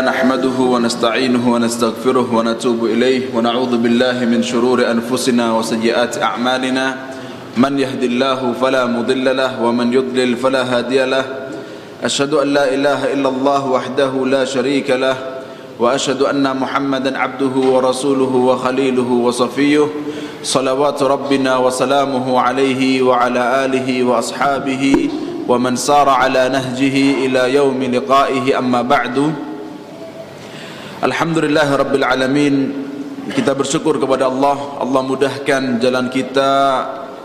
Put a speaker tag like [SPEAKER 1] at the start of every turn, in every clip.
[SPEAKER 1] نحمده ونستعينه ونستغفره ونتوب إليه ونعوذ بالله من شرور أنفسنا وسيئات أعمالنا. من يهد الله فلا مضل له ومن يضلل فلا هادي له. أشهد أن لا إله إلا الله وحده لا شريك له وأشهد أن محمدا عبده ورسوله وخليله وصفيه. صلوات ربنا وسلامه عليه وعلى آله وأصحابه ومن سار على نهجه إلى يوم لقائه. أما بعد Alhamdulillah Rabbil Alamin. Kita bersyukur kepada Allah. Allah mudahkan jalan kita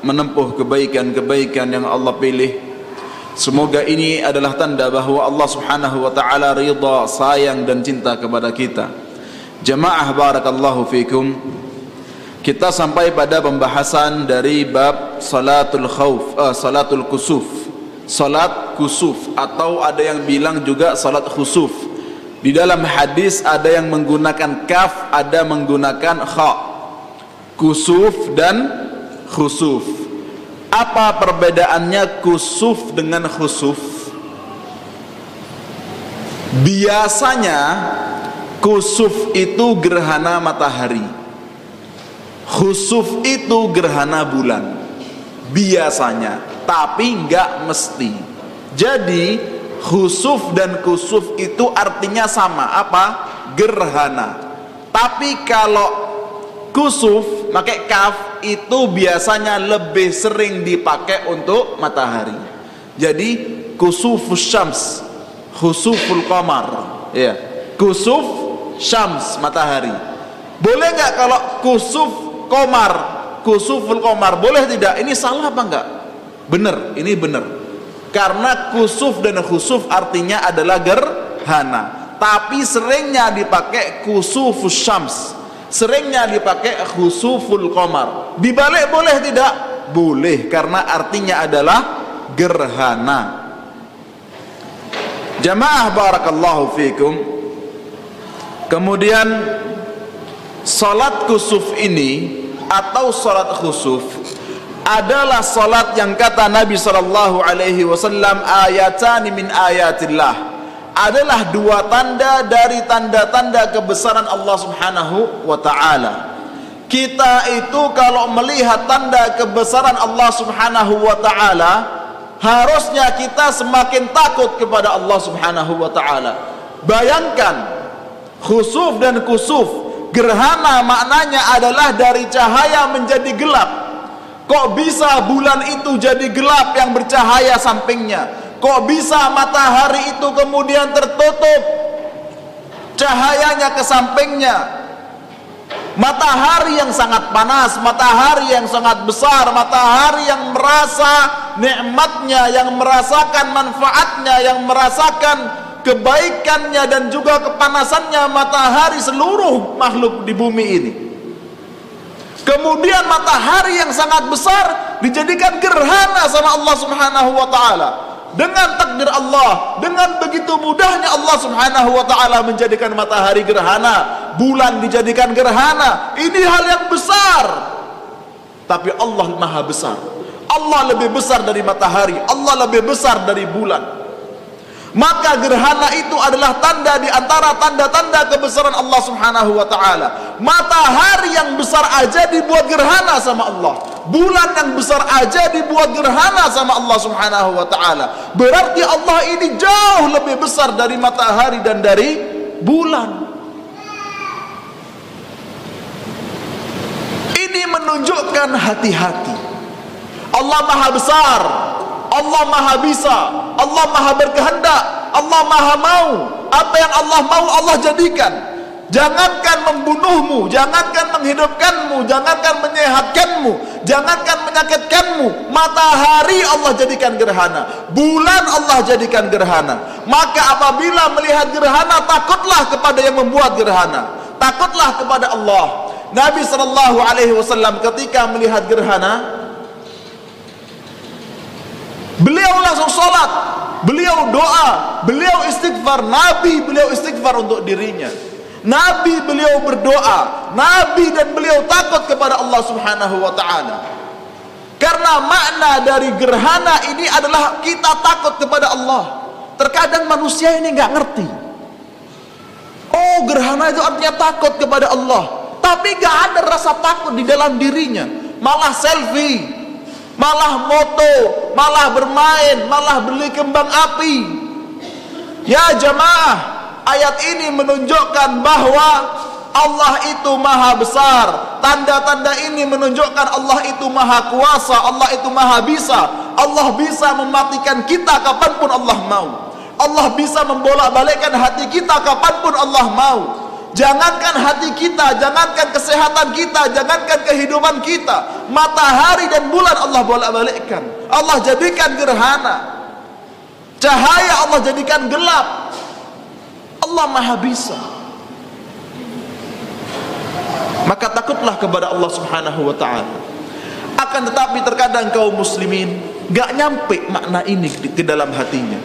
[SPEAKER 1] Menempuh kebaikan-kebaikan yang Allah pilih. Semoga ini adalah tanda bahawa Allah subhanahu wa ta'ala Ridha, sayang dan cinta kepada kita. Jamaah barakallahu fikum. Kita sampai pada pembahasan dari bab Salatul khawf uh, Salatul kusuf. Salat kusuf Atau ada yang bilang juga salat khusuf Di dalam hadis ada yang menggunakan kaf, ada menggunakan kha. Kusuf dan khusuf. Apa perbedaannya kusuf dengan khusuf? Biasanya kusuf itu gerhana matahari. Khusuf itu gerhana bulan. Biasanya, tapi enggak mesti. Jadi khusuf dan kusuf itu artinya sama. Apa? Gerhana. Tapi kalau kusuf pakai kaf itu biasanya lebih sering dipakai untuk matahari. Jadi kusufus syams. Khusuful qamar. Ya kusuf syams matahari. Boleh nggak kalau kusuf komar kusuful komar boleh tidak? Ini salah apa enggak benar ini benar karena kusuf dan khusuf artinya adalah gerhana. Tapi seringnya dipakai kusufus syams. Seringnya dipakai khusuful qamar. Dibalik boleh tidak? Boleh karena artinya adalah gerhana. Jamaah barakallahu fikum. Kemudian salat kusuf ini atau salat khusuf adalah salat yang kata Nabi sallallahu alaihi wasallam ayatan min ayatillah adalah dua tanda dari tanda-tanda kebesaran Allah Subhanahu wa taala. Kita itu kalau melihat tanda kebesaran Allah Subhanahu wa taala, harusnya kita semakin takut kepada Allah Subhanahu wa taala. Bayangkan khusuf dan kusuf, gerhana maknanya adalah dari cahaya menjadi gelap Kok bisa bulan itu jadi gelap yang bercahaya sampingnya? Kok bisa matahari itu kemudian tertutup cahayanya ke sampingnya? Matahari yang sangat panas, matahari yang sangat besar, matahari yang merasa nikmatnya, yang merasakan manfaatnya, yang merasakan kebaikannya dan juga kepanasannya matahari seluruh makhluk di bumi ini. Kemudian matahari yang sangat besar dijadikan gerhana sama Allah Subhanahu wa taala. Dengan takdir Allah, dengan begitu mudahnya Allah Subhanahu wa taala menjadikan matahari gerhana, bulan dijadikan gerhana. Ini hal yang besar. Tapi Allah Maha besar. Allah lebih besar dari matahari, Allah lebih besar dari bulan maka gerhana itu adalah tanda di antara tanda-tanda kebesaran Allah Subhanahu wa taala. Matahari yang besar aja dibuat gerhana sama Allah. Bulan yang besar aja dibuat gerhana sama Allah Subhanahu wa taala. Berarti Allah ini jauh lebih besar dari matahari dan dari bulan. Ini menunjukkan hati-hati. Allah Maha besar, Allah maha bisa Allah maha berkehendak Allah maha mau. Apa yang Allah mau Allah jadikan. Jangankan membunuhmu jangankan menghidupkanmu jangankan menyehatkanmu jangankan menyakitkanmu. Matahari Allah jadikan gerhana bulan Allah jadikan gerhana. Maka apabila melihat gerhana takutlah kepada yang membuat gerhana. Takutlah kepada Allah. Nabi sallallahu alaihi wasallam ketika melihat gerhana Beliau langsung sholat Beliau doa. Beliau istighfar. Nabi beliau istighfar untuk dirinya. Nabi beliau berdoa. Nabi dan beliau takut kepada Allah subhanahu wa ta'ala. Karena makna dari gerhana ini adalah kita takut kepada Allah. Terkadang manusia ini nggak ngerti. Oh gerhana itu artinya takut kepada Allah. Tapi gak ada rasa takut di dalam dirinya. Malah selfie Malah moto Malah bermain Malah beli kembang api. Ya jamaah Ayat ini menunjukkan bahwa Allah itu maha besar. Tanda-tanda ini menunjukkan Allah itu maha kuasa Allah itu maha bisa. Allah bisa mematikan kita kapan pun Allah mau. Allah bisa membolak-balikkan hati kita kapan pun Allah mau Jangankan hati kita, jangankan kesehatan kita, jangankan kehidupan kita. Matahari dan bulan Allah bolak-balikkan. Allah jadikan gerhana. Cahaya Allah jadikan gelap. Allah maha bisa. Maka takutlah kepada Allah Subhanahu wa taala. Akan tetapi terkadang kaum muslimin gak nyampe makna ini ke dalam hatinya.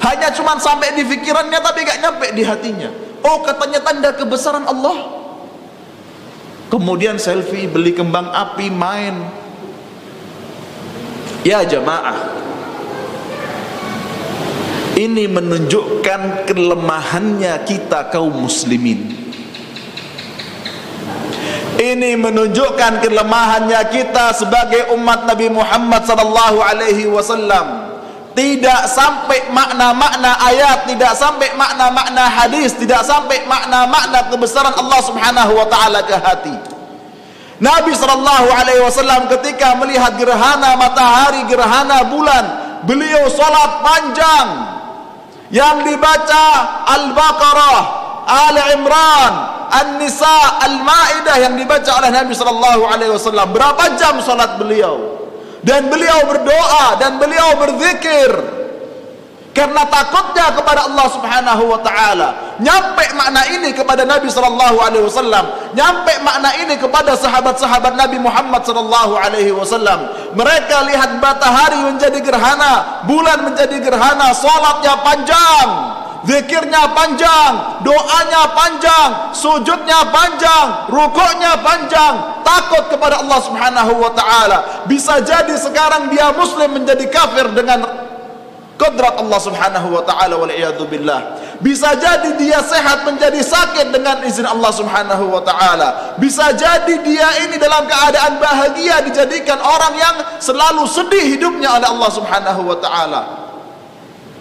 [SPEAKER 1] Hanya cuma sampai di fikirannya tapi gak nyampe di hatinya oh katanya tanda kebesaran Allah. Kemudian selfie beli kembang api main. Ya jamaah. Ini menunjukkan kelemahannya kita kaum muslimin. Ini menunjukkan kelemahannya kita sebagai umat Nabi Muhammad sallallahu alaihi wasallam. Tidak sampai makna-makna ayat, tidak sampai makna-makna hadis, tidak sampai makna-makna kebesaran Allah Subhanahu wa taala ke hati. Nabi sallallahu alaihi wasallam ketika melihat gerhana matahari, gerhana bulan, beliau salat panjang yang dibaca Al-Baqarah, Ali Imran, An-Nisa Al-Maidah yang dibaca oleh Nabi sallallahu alaihi wasallam. Berapa jam salat beliau? Dan beliau berdoa dan beliau berzikir. Karena takutnya kepada Allah Subhanahu wa taala. Nyampe makna ini kepada Nabi sallallahu alaihi wasallam, nyampe makna ini kepada sahabat-sahabat Nabi Muhammad sallallahu alaihi wasallam. Mereka lihat matahari menjadi gerhana, bulan menjadi gerhana, salatnya panjang. Zikirnya panjang, doanya panjang, sujudnya panjang, rukuknya panjang, takut kepada Allah Subhanahu wa taala. Bisa jadi sekarang dia muslim menjadi kafir dengan kodrat Allah Subhanahu wa taala wal billah. Bisa jadi dia sehat menjadi sakit dengan izin Allah Subhanahu wa taala. Bisa jadi dia ini dalam keadaan bahagia dijadikan orang yang selalu sedih hidupnya oleh Allah Subhanahu wa taala.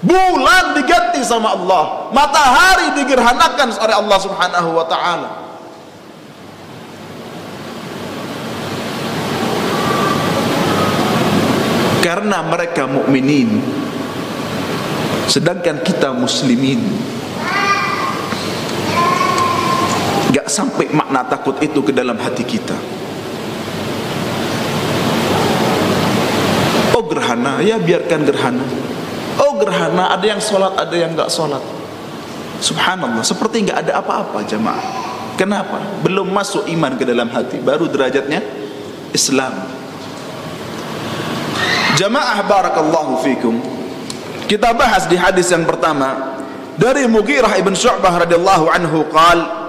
[SPEAKER 1] Bulan diganti sama Allah, matahari digerhanakan oleh Allah Subhanahu wa taala. Karena mereka mukminin sedangkan kita muslimin gak sampai makna takut itu ke dalam hati kita. Oh gerhana, ya biarkan gerhana. Oh gerhana ada yang sholat ada yang nggak sholat. Subhanallah seperti nggak ada apa-apa jemaah Kenapa? Belum masuk iman ke dalam hati Baru derajatnya Islam. Jamaah barakallahu fikum. Kita bahas di hadis yang pertama. Dari Mughirah ibn Syu'bah radhiyallahu anhu qal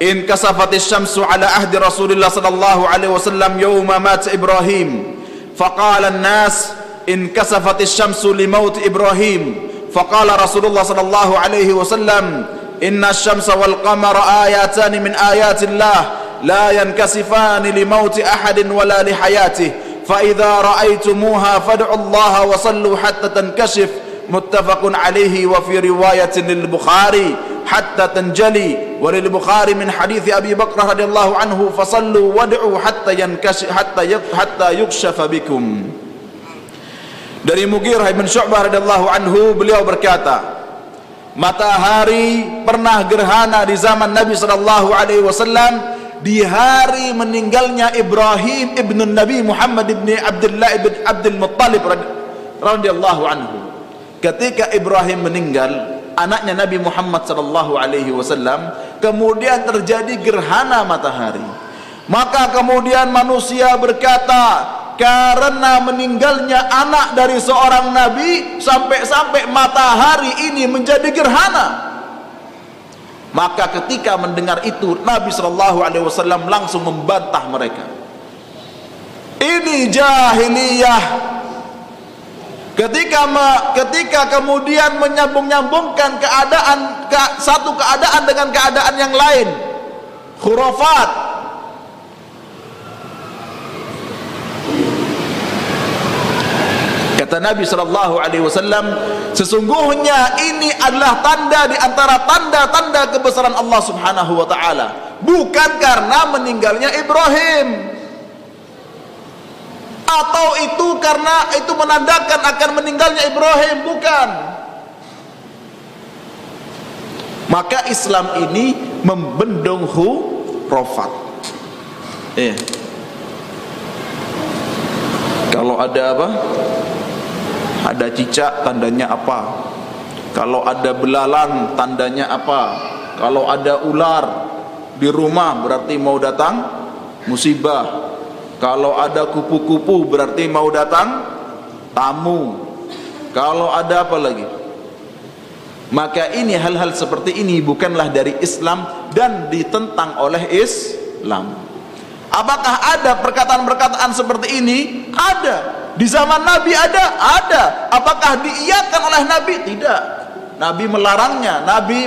[SPEAKER 1] In kasafatis syamsu ala ahdi Rasulullah sallallahu alaihi wasallam yawma mat Ibrahim Faqala an-nas انكسفت الشمس لموت إبراهيم. فقال رسول الله صلى الله عليه وسلم إن الشمس والقمر آياتان من آيات الله لا ينكسفان لموت أحد ولا لحياته. فإذا رأيتموها فادعوا الله وصلوا حتى تنكشف. متفق عليه وفي رواية للبخاري حتى تنجلي. وللبخاري من حديث أبي بكر رضي الله عنه فصلوا وادعوا حتى ينكشف حتى حتى يكشف بكم. Dari Mughirah bin Syu'bah radhiyallahu anhu beliau berkata, matahari pernah gerhana di zaman Nabi sallallahu alaihi wasallam di hari meninggalnya Ibrahim ibnu Nabi Muhammad ibn Abdullah ibn Abdul Muttalib radhiyallahu anhu. Ketika Ibrahim meninggal, anaknya Nabi Muhammad sallallahu alaihi wasallam, kemudian terjadi gerhana matahari. Maka kemudian manusia berkata, karena meninggalnya anak dari seorang nabi sampai-sampai matahari ini menjadi gerhana. Maka ketika mendengar itu Nabi sallallahu alaihi wasallam langsung membantah mereka. Ini jahiliyah. Ketika me, ketika kemudian menyambung-nyambungkan keadaan ke, satu keadaan dengan keadaan yang lain. Khurafat Kata Nabi sallallahu alaihi wasallam, sesungguhnya ini adalah tanda di antara tanda-tanda kebesaran Allah Subhanahu wa taala, bukan karena meninggalnya Ibrahim. Atau itu karena itu menandakan akan meninggalnya Ibrahim, bukan. Maka Islam ini membendung hurufat. Eh. Kalau ada apa? Ada cicak tandanya apa? Kalau ada belalang tandanya apa? Kalau ada ular di rumah berarti mau datang? Musibah. Kalau ada kupu-kupu berarti mau datang? Tamu. Kalau ada apa lagi? Maka ini hal-hal seperti ini bukanlah dari Islam dan ditentang oleh Islam. Apakah ada perkataan-perkataan seperti ini? Ada di zaman Nabi ada? Ada. Apakah diiyakan oleh Nabi? Tidak. Nabi melarangnya. Nabi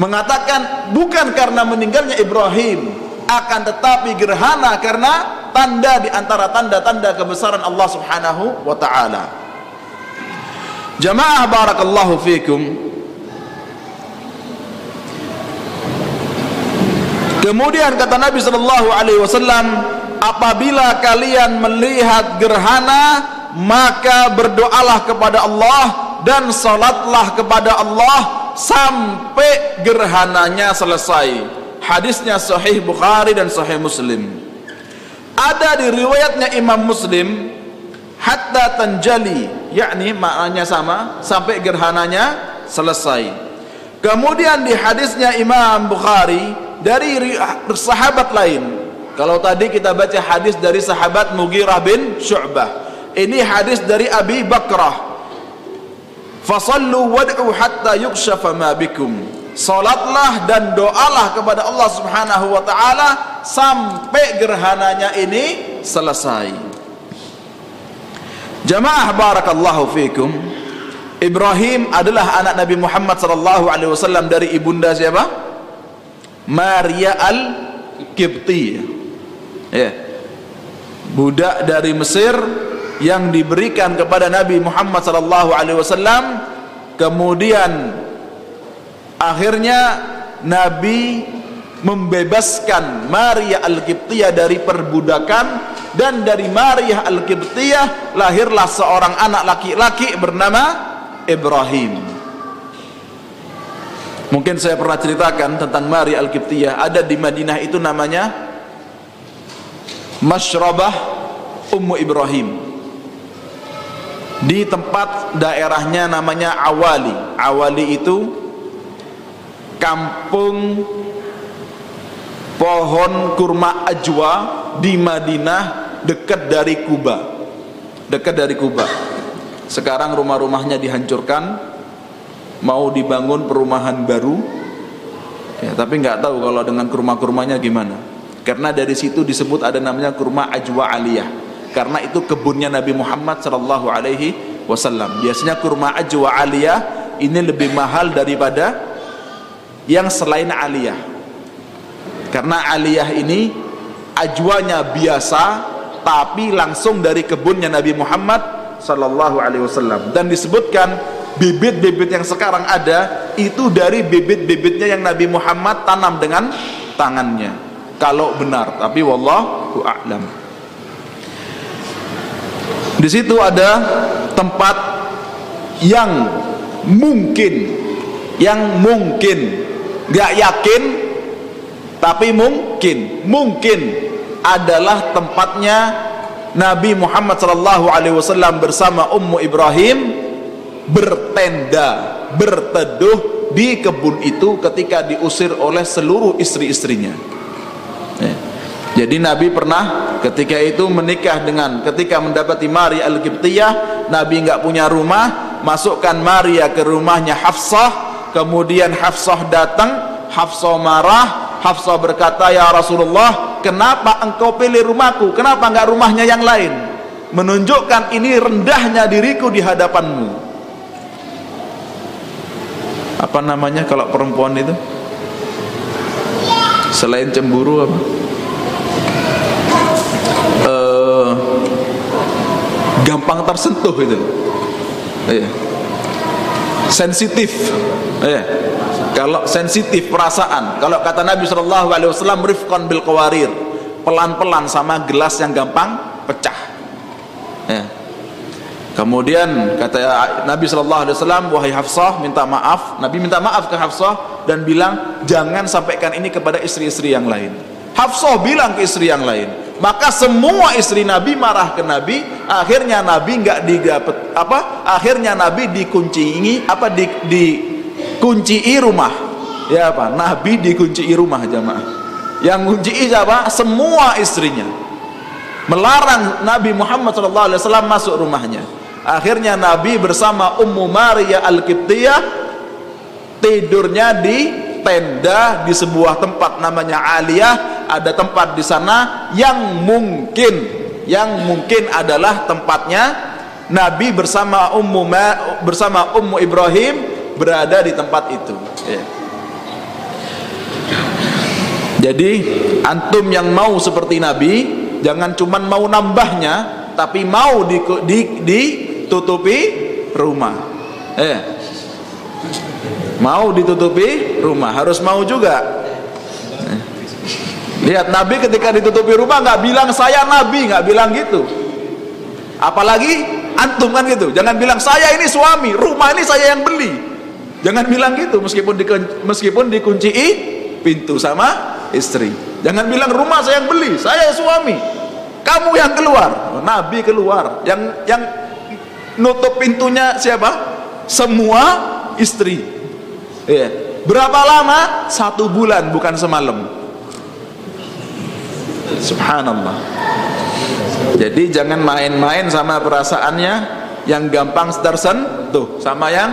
[SPEAKER 1] mengatakan bukan karena meninggalnya Ibrahim, akan tetapi gerhana karena tanda di antara tanda-tanda kebesaran Allah Subhanahu wa taala. Jamaah barakallahu fikum. Kemudian kata Nabi sallallahu alaihi wasallam, apabila kalian melihat gerhana maka berdoalah kepada Allah dan salatlah kepada Allah sampai gerhananya selesai. Hadisnya sahih Bukhari dan sahih Muslim. Ada di riwayatnya Imam Muslim hatta tanjali yakni maknanya sama sampai gerhananya selesai. Kemudian di hadisnya Imam Bukhari dari sahabat lain kalau tadi kita baca hadis dari sahabat Mughirah bin Syu'bah. Ini hadis dari Abi Bakrah. Fasallu wad'u hatta yukshafa ma bikum. Salatlah dan doalah kepada Allah Subhanahu wa taala sampai gerhananya ini selesai. Jamaah barakallahu fikum. Ibrahim adalah anak Nabi Muhammad sallallahu alaihi wasallam dari ibunda siapa? Maria al-Qibtiyah ya. Budak dari Mesir yang diberikan kepada Nabi Muhammad sallallahu alaihi wasallam kemudian akhirnya Nabi membebaskan Maria Al-Qibtiyah dari perbudakan dan dari Maria Al-Qibtiyah lahirlah seorang anak laki-laki bernama Ibrahim. Mungkin saya pernah ceritakan tentang Maria Al-Qibtiyah. Ada di Madinah itu namanya Masyrabah Ummu Ibrahim. Di tempat daerahnya namanya Awali. Awali itu kampung pohon kurma ajwa di Madinah dekat dari Kuba. Dekat dari Kuba. Sekarang rumah-rumahnya dihancurkan. Mau dibangun perumahan baru. Ya, tapi nggak tahu kalau dengan kurma-kurmanya gimana karena dari situ disebut ada namanya kurma ajwa aliyah. Karena itu kebunnya Nabi Muhammad sallallahu alaihi wasallam. Biasanya kurma ajwa aliyah ini lebih mahal daripada yang selain aliyah. Karena aliyah ini ajwanya biasa tapi langsung dari kebunnya Nabi Muhammad sallallahu alaihi wasallam. Dan disebutkan bibit-bibit yang sekarang ada itu dari bibit-bibitnya yang Nabi Muhammad tanam dengan tangannya kalau benar tapi wallahu a'lam. Di situ ada tempat yang mungkin yang mungkin. Gak yakin tapi mungkin. Mungkin adalah tempatnya Nabi Muhammad sallallahu alaihi wasallam bersama Ummu Ibrahim bertenda berteduh di kebun itu ketika diusir oleh seluruh istri-istrinya jadi Nabi pernah ketika itu menikah dengan ketika mendapati Maria Al-Qibtiyah, Nabi enggak punya rumah, masukkan Maria ke rumahnya Hafsah, kemudian Hafsah datang, Hafsah marah, Hafsah berkata, "Ya Rasulullah, kenapa engkau pilih rumahku? Kenapa enggak rumahnya yang lain?" menunjukkan ini rendahnya diriku di hadapanmu apa namanya kalau perempuan itu selain cemburu apa uh, gampang tersentuh itu iya. sensitif iya. kalau sensitif perasaan kalau kata Nabi Shallallahu Alaihi Wasallam rifqan bil qawarir pelan-pelan sama gelas yang gampang pecah iya. Kemudian kata Nabi Shallallahu Alaihi Wasallam, wahai Hafsah, minta maaf. Nabi minta maaf ke Hafsah dan bilang, jangan sampaikan ini kepada istri-istri yang lain. Hafsah bilang ke istri yang lain. Maka semua istri Nabi marah ke Nabi. Akhirnya Nabi nggak didapat apa? Akhirnya Nabi dikunci apa? Di, dikunci rumah. Ya apa? Nabi dikunci rumah jamaah. Yang kunci siapa? Semua istrinya. Melarang Nabi Muhammad SAW masuk rumahnya akhirnya Nabi bersama Ummu Maria Al-Qibtiyah tidurnya di tenda di sebuah tempat namanya Aliyah. Ada tempat di sana yang mungkin yang mungkin adalah tempatnya Nabi bersama Ummu bersama Ummu Ibrahim berada di tempat itu. Ya. jadi antum yang mau seperti Nabi jangan cuman mau nambahnya tapi mau di, di, di tutupi rumah. Eh mau ditutupi rumah harus mau juga. Lihat Nabi ketika ditutupi rumah nggak bilang saya Nabi nggak bilang gitu. Apalagi antum kan gitu. Jangan bilang saya ini suami rumah ini saya yang beli. Jangan bilang gitu meskipun di, meskipun dikunci pintu sama istri. Jangan bilang rumah saya yang beli saya suami. Kamu yang keluar. Nabi keluar. Yang yang nutup pintunya siapa? Semua istri. Ya. Berapa lama? Satu bulan bukan semalam. Subhanallah. Jadi jangan main-main sama perasaannya yang gampang tersentuh sama yang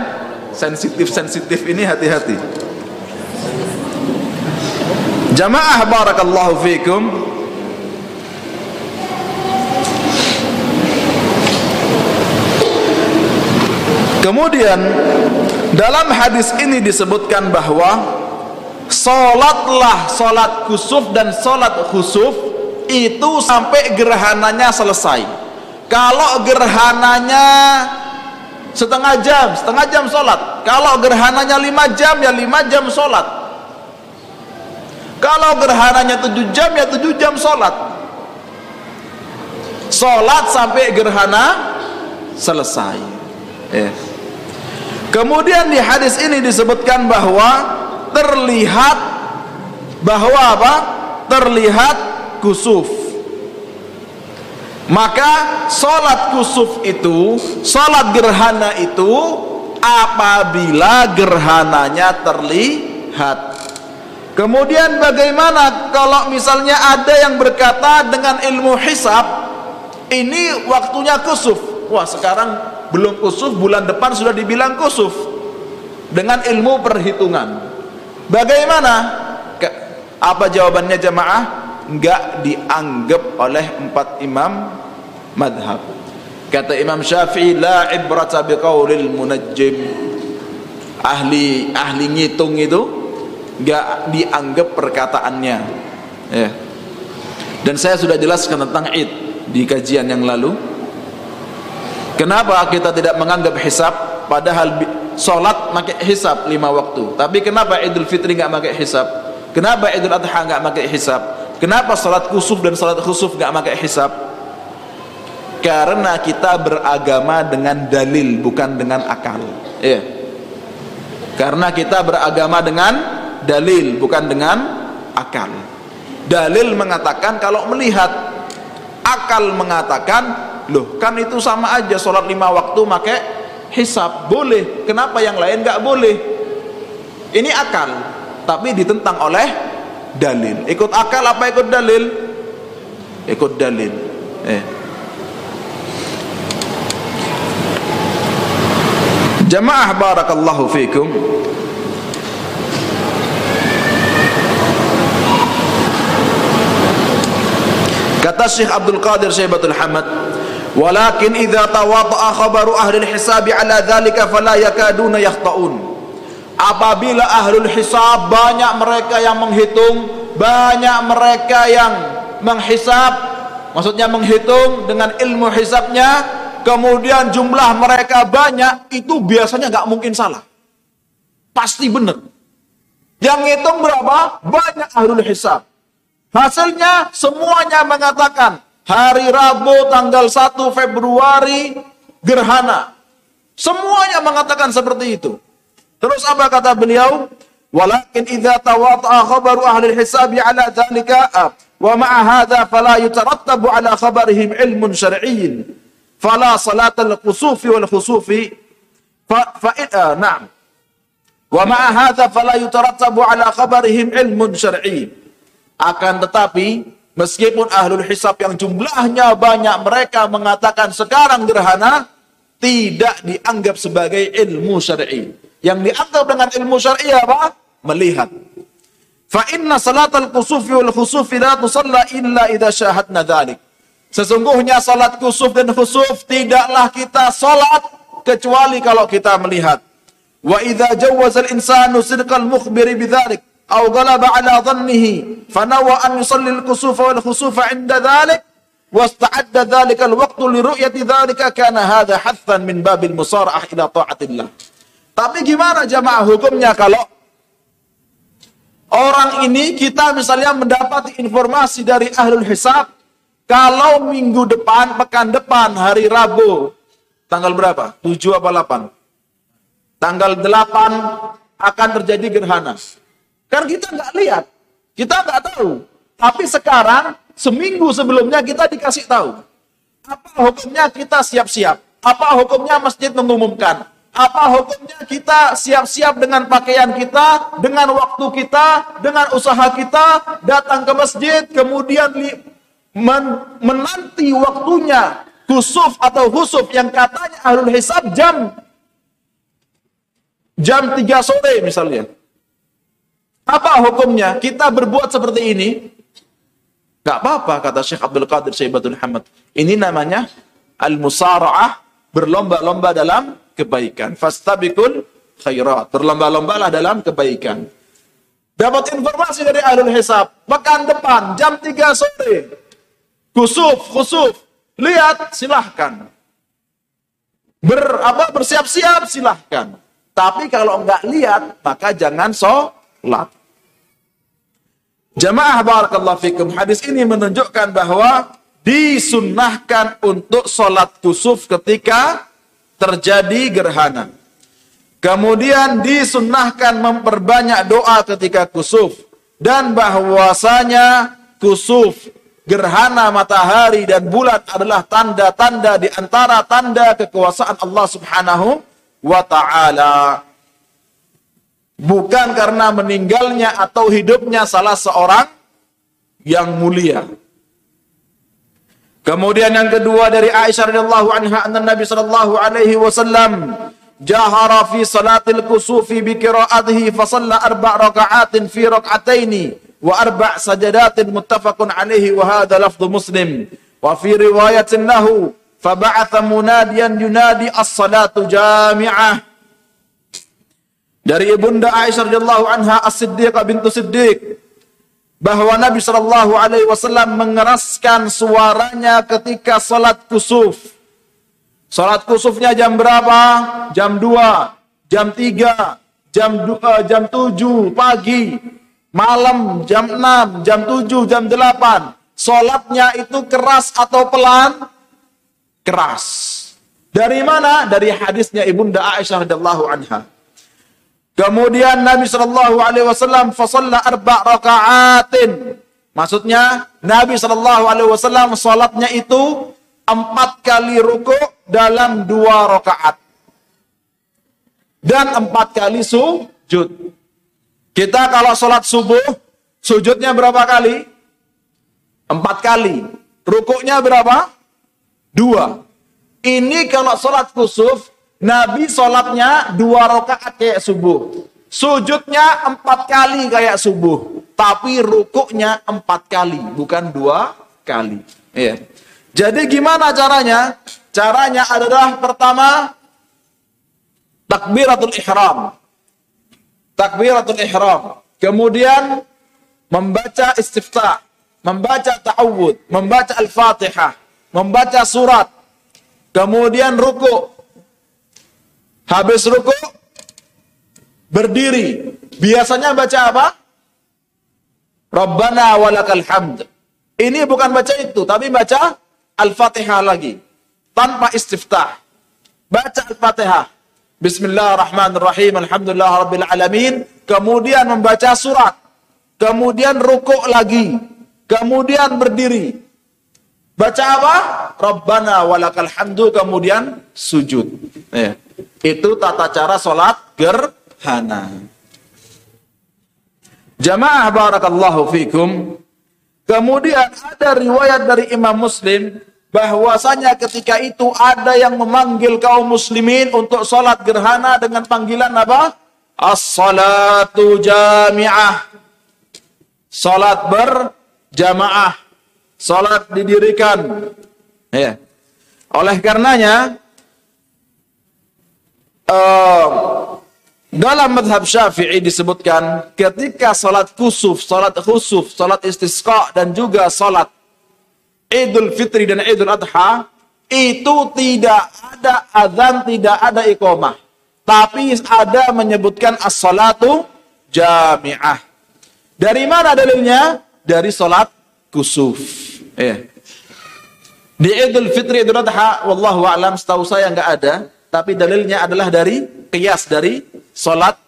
[SPEAKER 1] sensitif-sensitif ini hati-hati. Jamaah barakallahu fikum Kemudian dalam hadis ini disebutkan bahwa Solatlah solat kusuf dan solat khusuf itu sampai gerhananya selesai. Kalau gerhananya setengah jam, setengah jam solat. Kalau gerhananya lima jam, ya lima jam solat. Kalau gerhananya tujuh jam, ya tujuh jam solat. Solat sampai gerhana selesai. Eh. Kemudian di hadis ini disebutkan bahwa terlihat bahwa apa? Terlihat kusuf. Maka solat kusuf itu, solat gerhana itu apabila gerhananya terlihat. Kemudian bagaimana kalau misalnya ada yang berkata dengan ilmu hisab ini waktunya kusuf. Wah, sekarang belum kusuf bulan depan sudah dibilang kusuf. Dengan ilmu perhitungan. Bagaimana? Apa jawabannya jemaah enggak dianggap oleh empat imam madhab. Kata Imam Syafi'i la ibrata biqaulil munajjim. Ahli ahli ngitung itu enggak dianggap perkataannya. Ya. Dan saya sudah jelaskan tentang id di kajian yang lalu Kenapa kita tidak menganggap hisab padahal solat pakai hisab lima waktu. Tapi kenapa Idul Fitri nggak pakai hisab? Kenapa Idul Adha nggak pakai hisab? Kenapa salat kusuf dan salat khusuf nggak pakai hisab? Karena kita beragama dengan dalil bukan dengan akal. Iya. Karena kita beragama dengan dalil bukan dengan akal. Dalil mengatakan kalau melihat akal mengatakan loh kan itu sama aja sholat lima waktu pakai hisab. Boleh. Kenapa yang lain nggak boleh? Ini akal tapi ditentang oleh dalil. Ikut akal apa ikut dalil? Ikut dalil. Eh. Jamaah barakallahu fikum. Kata Syekh Abdul Qadir Syaibatul Hamad Walakin idza tawata'a khabaru ahli al-hisab ala dhalika fala yakaduna yakhta'un. Apabila ahlul hisab banyak mereka yang menghitung, banyak mereka yang menghisab, maksudnya menghitung dengan ilmu hisabnya, kemudian jumlah mereka banyak, itu biasanya nggak mungkin salah. Pasti benar. Yang hitung berapa? Banyak ahlul hisab. Hasilnya semuanya mengatakan hari Rabu tanggal 1 Februari gerhana. Semuanya mengatakan seperti itu. Terus apa kata beliau? Walakin idza tawata'a khabaru ahli al-hisab ala dhalika wa ma'a hadha fala yutarattabu ala khabarihim ilmun syar'iyyin fala salat al-qusufi wal khusufi fa, fa uh, na'am wa ma'a hadha fala yutarattabu ala khabarihim ilmun syar'i akan tetapi meskipun ahlul hisab yang jumlahnya banyak mereka mengatakan sekarang gerhana tidak dianggap sebagai ilmu syar'i yang dianggap dengan ilmu syar'i apa? Melihat. Fa inna salatal kusufi wal khusufi la tusalla illa idza syahadna dzalik. Sesungguhnya salat kusuf dan khusuf tidaklah kita salat kecuali kalau kita melihat. Wa idza jawwaza al-insanu sidqal mukhbiri bidzalik أو غلب على ظنه فنوى أن يصلي الكسوف والخسوف عند ذلك واستعد ذلك الوقت لرؤية ذلك كان هذا حثا من باب المصارعة إلى طاعة الله tapi gimana jamaah hukumnya kalau orang ini kita misalnya mendapat informasi dari ahlul hisab kalau minggu depan, pekan depan, hari Rabu, tanggal berapa? 7 apa 8? Tanggal 8 akan terjadi gerhana. Kan kita nggak lihat, kita nggak tahu. Tapi sekarang, seminggu sebelumnya kita dikasih tahu. Apa hukumnya kita siap-siap? Apa hukumnya masjid mengumumkan? Apa hukumnya kita siap-siap dengan pakaian kita, dengan waktu kita, dengan usaha kita, datang ke masjid, kemudian men menanti waktunya kusuf atau husuf yang katanya ahlul hisab jam jam 3 sore misalnya. Apa hukumnya? Kita berbuat seperti ini? Gak apa-apa kata Syekh Abdul Qadir Syaibatul Hamad. Ini namanya al-musara'ah berlomba-lomba dalam kebaikan. Fastabikul khairat. Berlomba-lombalah dalam kebaikan. Dapat informasi dari ahlul hisab. Pekan depan, jam 3 sore. Kusuf, kusuf. Lihat, silahkan. Ber, apa, bersiap-siap, silahkan. Tapi kalau enggak lihat, maka jangan sholat. Jamaah barakallahu fikum. Hadis ini menunjukkan bahwa disunnahkan untuk sholat kusuf ketika terjadi gerhana. Kemudian disunnahkan memperbanyak doa ketika kusuf. Dan bahwasanya kusuf, gerhana matahari dan bulan adalah tanda-tanda di antara tanda kekuasaan Allah subhanahu wa ta'ala. Bukan karena meninggalnya atau hidupnya salah seorang yang mulia. Kemudian yang kedua dari Aisyah radhiyallahu anha anna Nabi sallallahu alaihi wasallam jahara fi salatil kusufi bi qira'atihi fa shalla arba' raka'atin fi rak'ataini wa arba' sajadatin muttafaqun alaihi wa hadha lafdhu Muslim wa fi riwayatin lahu fa ba'atha munadiyan yunadi as-salatu jami'ah dari ibunda Aisyah radhiyallahu anha As-Siddiqah bintu Siddiq bahwa Nabi Shallallahu Alaihi Wasallam mengeraskan suaranya ketika salat kusuf. Salat kusufnya jam berapa? Jam 2, jam 3, jam 2, jam 7 pagi, malam jam 6, jam 7, jam 8. Salatnya itu keras atau pelan? Keras. Dari mana? Dari hadisnya Ibunda Aisyah radhiyallahu anha. Kemudian Nabi Shallallahu Alaihi Wasallam fasalla arba rakaatin. Maksudnya Nabi Shallallahu Alaihi Wasallam salatnya itu empat kali ruku dalam dua rakaat dan empat kali sujud. Kita kalau sholat subuh sujudnya berapa kali? Empat kali. Rukuknya berapa? Dua. Ini kalau sholat kusuf Nabi sholatnya dua rakaat kayak subuh. Sujudnya empat kali kayak subuh. Tapi rukuknya empat kali, bukan dua kali. Iya. Jadi gimana caranya? Caranya adalah pertama takbiratul ihram. Takbiratul ihram. Kemudian membaca istiftah, membaca ta'awud, membaca al-fatihah, membaca surat, kemudian ruku. Habis ruku, berdiri. Biasanya baca apa? Rabbana walakal hamd. Ini bukan baca itu, tapi baca Al-Fatihah lagi. Tanpa istiftah. Baca Al-Fatihah. Bismillahirrahmanirrahim. Alhamdulillah Rabbil Alamin. Kemudian membaca surat. Kemudian rukuk lagi. Kemudian berdiri. Baca apa? Rabbana walakal hamdu. Kemudian sujud. Ya. Itu tata cara sholat gerhana. Jamaah barakallahu fikum. Kemudian ada riwayat dari Imam Muslim bahwasanya ketika itu ada yang memanggil kaum muslimin untuk sholat gerhana dengan panggilan apa? As-salatu jami'ah. Salat berjamaah. Salat didirikan. Ya. Oleh karenanya uh, dalam madhab syafi'i disebutkan ketika salat kusuf, salat khusuf, salat istisqa dan juga salat idul fitri dan idul adha itu tidak ada azan, tidak ada iqamah. Tapi ada menyebutkan as-salatu jami'ah. Dari mana dalilnya? Dari salat kusuf. Eh. Di idul fitri, idul adha, wallahu a'lam, setahu saya nggak ada. Tapi dalilnya adalah dari kias dari solat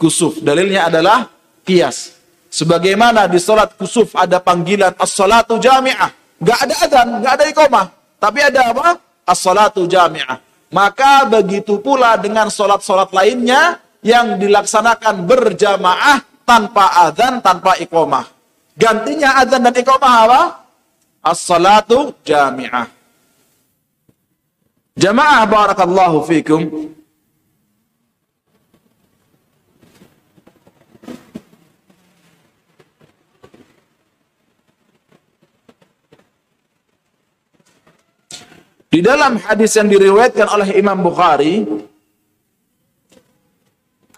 [SPEAKER 1] kusuf. Dalilnya adalah kias. Sebagaimana di solat kusuf ada panggilan as-salatu jami'ah. Gak ada adzan, gak ada iqamah. Tapi ada apa? As-salatu jami'ah. Maka begitu pula dengan solat-solat lainnya yang dilaksanakan berjamaah tanpa adzan, tanpa iqamah. Gantinya adzan dan iqamah apa? As-salatu jami'ah. Jamaah barakallahu fikum. Di dalam hadis yang diriwayatkan oleh Imam Bukhari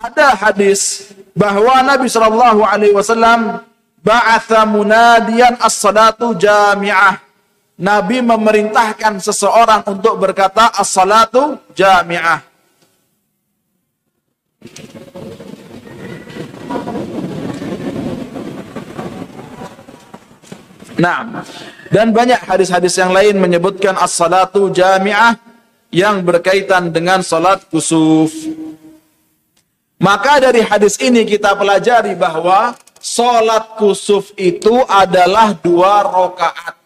[SPEAKER 1] ada hadis bahwa Nabi Shallallahu alaihi wasallam ba'atha munadiyan as-salatu jami'ah Nabi memerintahkan seseorang untuk berkata as-salatu jami'ah. Nah, dan banyak hadis-hadis yang lain menyebutkan as-salatu jami'ah yang berkaitan dengan salat kusuf. Maka dari hadis ini kita pelajari bahwa salat kusuf itu adalah dua rakaat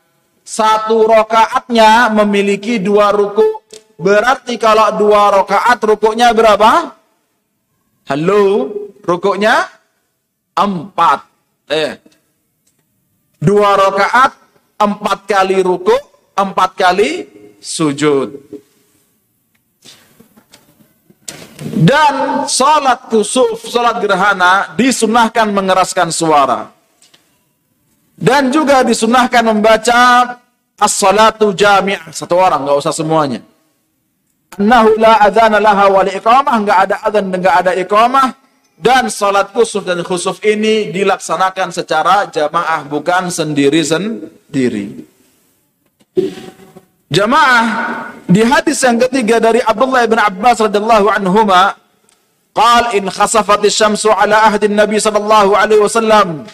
[SPEAKER 1] satu rokaatnya memiliki dua ruku. Berarti kalau dua rokaat rukuknya berapa? Halo, rukuknya empat. Eh, dua rokaat, empat kali ruku, empat kali sujud. Dan sholat kusuf, sholat gerhana disunahkan mengeraskan suara. Dan juga disunahkan membaca as-salatu jami'ah. Satu orang, nggak usah semuanya. Annahu la adhana laha wa iqamah. Ada adhan dan ada iqamah. Dan salat kusuf dan khusuf ini dilaksanakan secara jamaah, bukan sendiri-sendiri. Jamaah di hadis yang ketiga dari Abdullah bin Abbas radhiyallahu anhuma qal in khasafatis syamsu ala ahdi Nabi sallallahu alaihi wasallam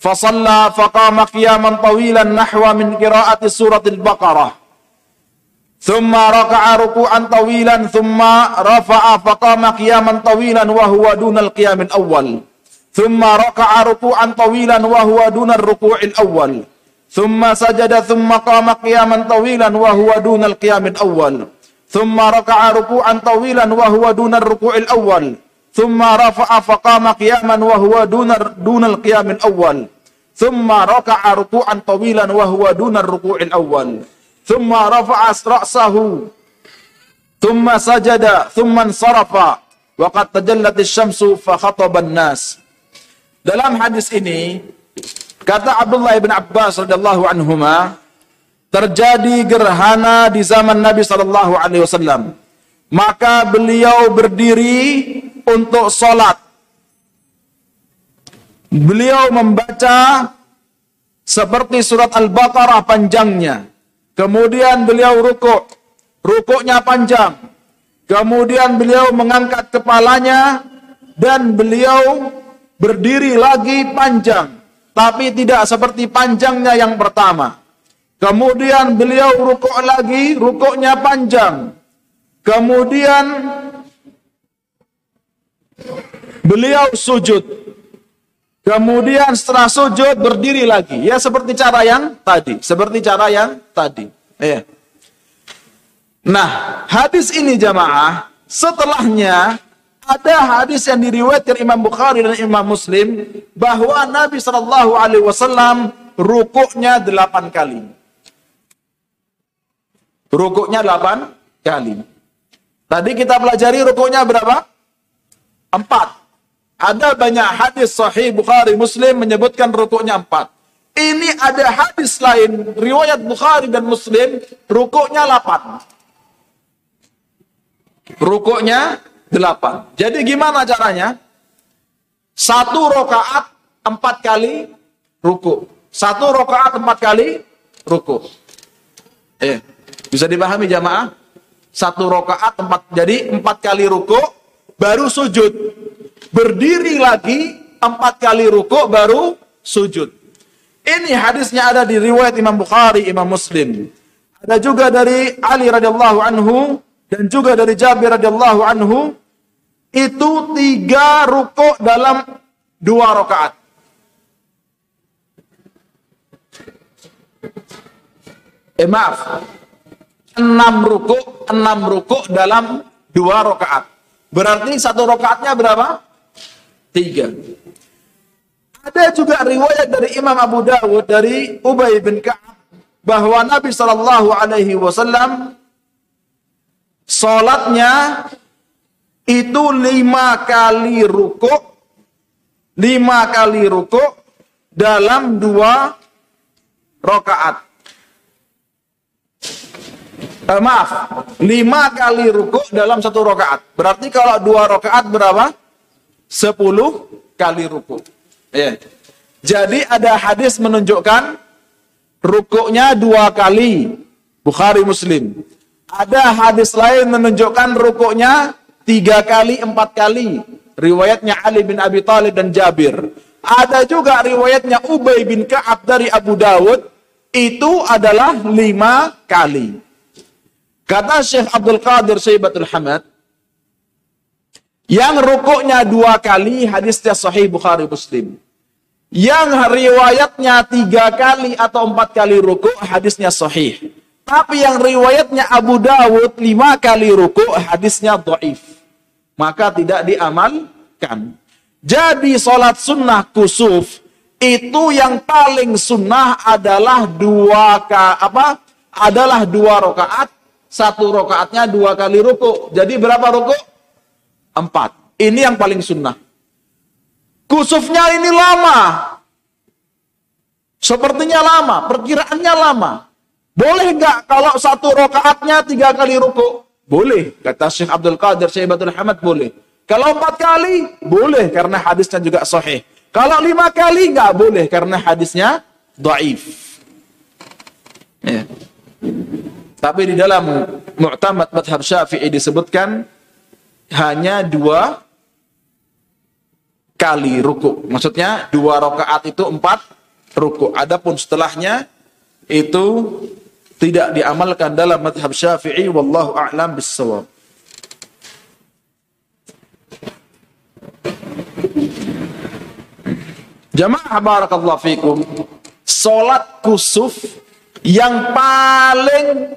[SPEAKER 1] فصلى فقام قياما طويلا نحو من قراءة سورة البقرة. ثم ركع ركوعا طويلا ثم رفع فقام قياما طويلا وهو دون القيام الأول. ثم ركع ركوعا طويلا وهو دون الركوع الأول. Thumma sajada thumma qama qiyaman tawilan wa huwa dunal qiyamil awal. Thumma raka'a ruku'an tawilan wa huwa dunar ruku'il awal. Thumma rafa'a faqama qiyaman wa huwa dunar dunal qiyamil awal. Thumma raka'a ruku'an tawilan wa huwa dunar ruku'il awal. Thumma rafa'a ra'sahu. Thumma sajada thumma sarafa. Wa qad tajallatis syamsu fa khataban nas. Dalam hadis ini kata Abdullah bin Abbas radhiyallahu anhuma terjadi gerhana di zaman Nabi Shallallahu Alaihi Wasallam. Maka beliau berdiri untuk sholat. Beliau membaca seperti surat Al-Baqarah panjangnya. Kemudian beliau rukuk, rukuknya panjang. Kemudian beliau mengangkat kepalanya dan beliau berdiri lagi panjang, tapi tidak seperti panjangnya yang pertama. Kemudian beliau rukuk lagi, rukuknya panjang. Kemudian beliau sujud. Kemudian setelah sujud berdiri lagi. Ya seperti cara yang tadi, seperti cara yang tadi. Ya. Nah, hadis ini jamaah, setelahnya ada hadis yang diriwayatkan Imam Bukhari dan Imam Muslim bahwa Nabi Shallallahu Alaihi Wasallam rukuknya delapan kali. Rukuknya delapan kali. Tadi kita pelajari rukuknya berapa? Empat. Ada banyak hadis sahih Bukhari Muslim menyebutkan rukuknya empat. Ini ada hadis lain, riwayat Bukhari dan Muslim, rukuknya delapan. Rukuknya delapan. Jadi gimana caranya? Satu rokaat empat kali ruku. Satu rokaat empat kali ruku. Eh, bisa dipahami jamaah? Satu rokaat empat, jadi empat kali ruku, baru sujud. Berdiri lagi empat kali ruku, baru sujud. Ini hadisnya ada di riwayat Imam Bukhari, Imam Muslim. Ada juga dari Ali radhiyallahu anhu dan juga dari Jabir radhiyallahu anhu itu tiga ruko dalam dua rakaat. Eh maaf, enam ruko, enam ruko dalam dua rakaat. Berarti satu rakaatnya berapa? Tiga. Ada juga riwayat dari Imam Abu Dawud dari Ubay bin Ka'ab bahwa Nabi Shallallahu Alaihi Wasallam Sholatnya itu lima kali ruku, lima kali ruku dalam dua rokaat. Eh, maaf, lima kali ruku dalam satu rokaat. Berarti kalau dua rokaat berapa? Sepuluh kali ruku. Ya. Jadi ada hadis menunjukkan rukuknya dua kali. Bukhari Muslim. Ada hadis lain menunjukkan rukuknya tiga kali, empat kali. Riwayatnya Ali bin Abi Thalib dan Jabir. Ada juga riwayatnya Ubay bin Ka'ab dari Abu Dawud. Itu adalah lima kali. Kata Syekh Abdul Qadir Syaibatul Hamad, yang rukuknya dua kali hadisnya sahih Bukhari Muslim. Yang riwayatnya tiga kali atau empat kali rukuk hadisnya sahih. Tapi yang riwayatnya Abu Dawud lima kali ruku hadisnya doif. Maka tidak diamalkan. Jadi sholat sunnah kusuf itu yang paling sunnah adalah dua ka, apa? Adalah dua rakaat. Satu rakaatnya dua kali ruku. Jadi berapa ruku? Empat. Ini yang paling sunnah. Kusufnya ini lama. Sepertinya lama, perkiraannya lama. Boleh nggak kalau satu rokaatnya tiga kali ruku? Boleh. Kata Syekh Abdul Qadir Syaibatul Hamad boleh. Kalau empat kali, boleh karena hadisnya juga sahih. Kalau lima kali, nggak boleh karena hadisnya daif. Ya. Tapi di dalam Mu'tamad Madhab Syafi'i disebutkan hanya dua kali ruku. Maksudnya dua rokaat itu empat ruku. Adapun setelahnya itu tidak diamalkan dalam madhab syafi'i wallahu a'lam bissawab Jamaah barakallahu fikum Salat kusuf yang paling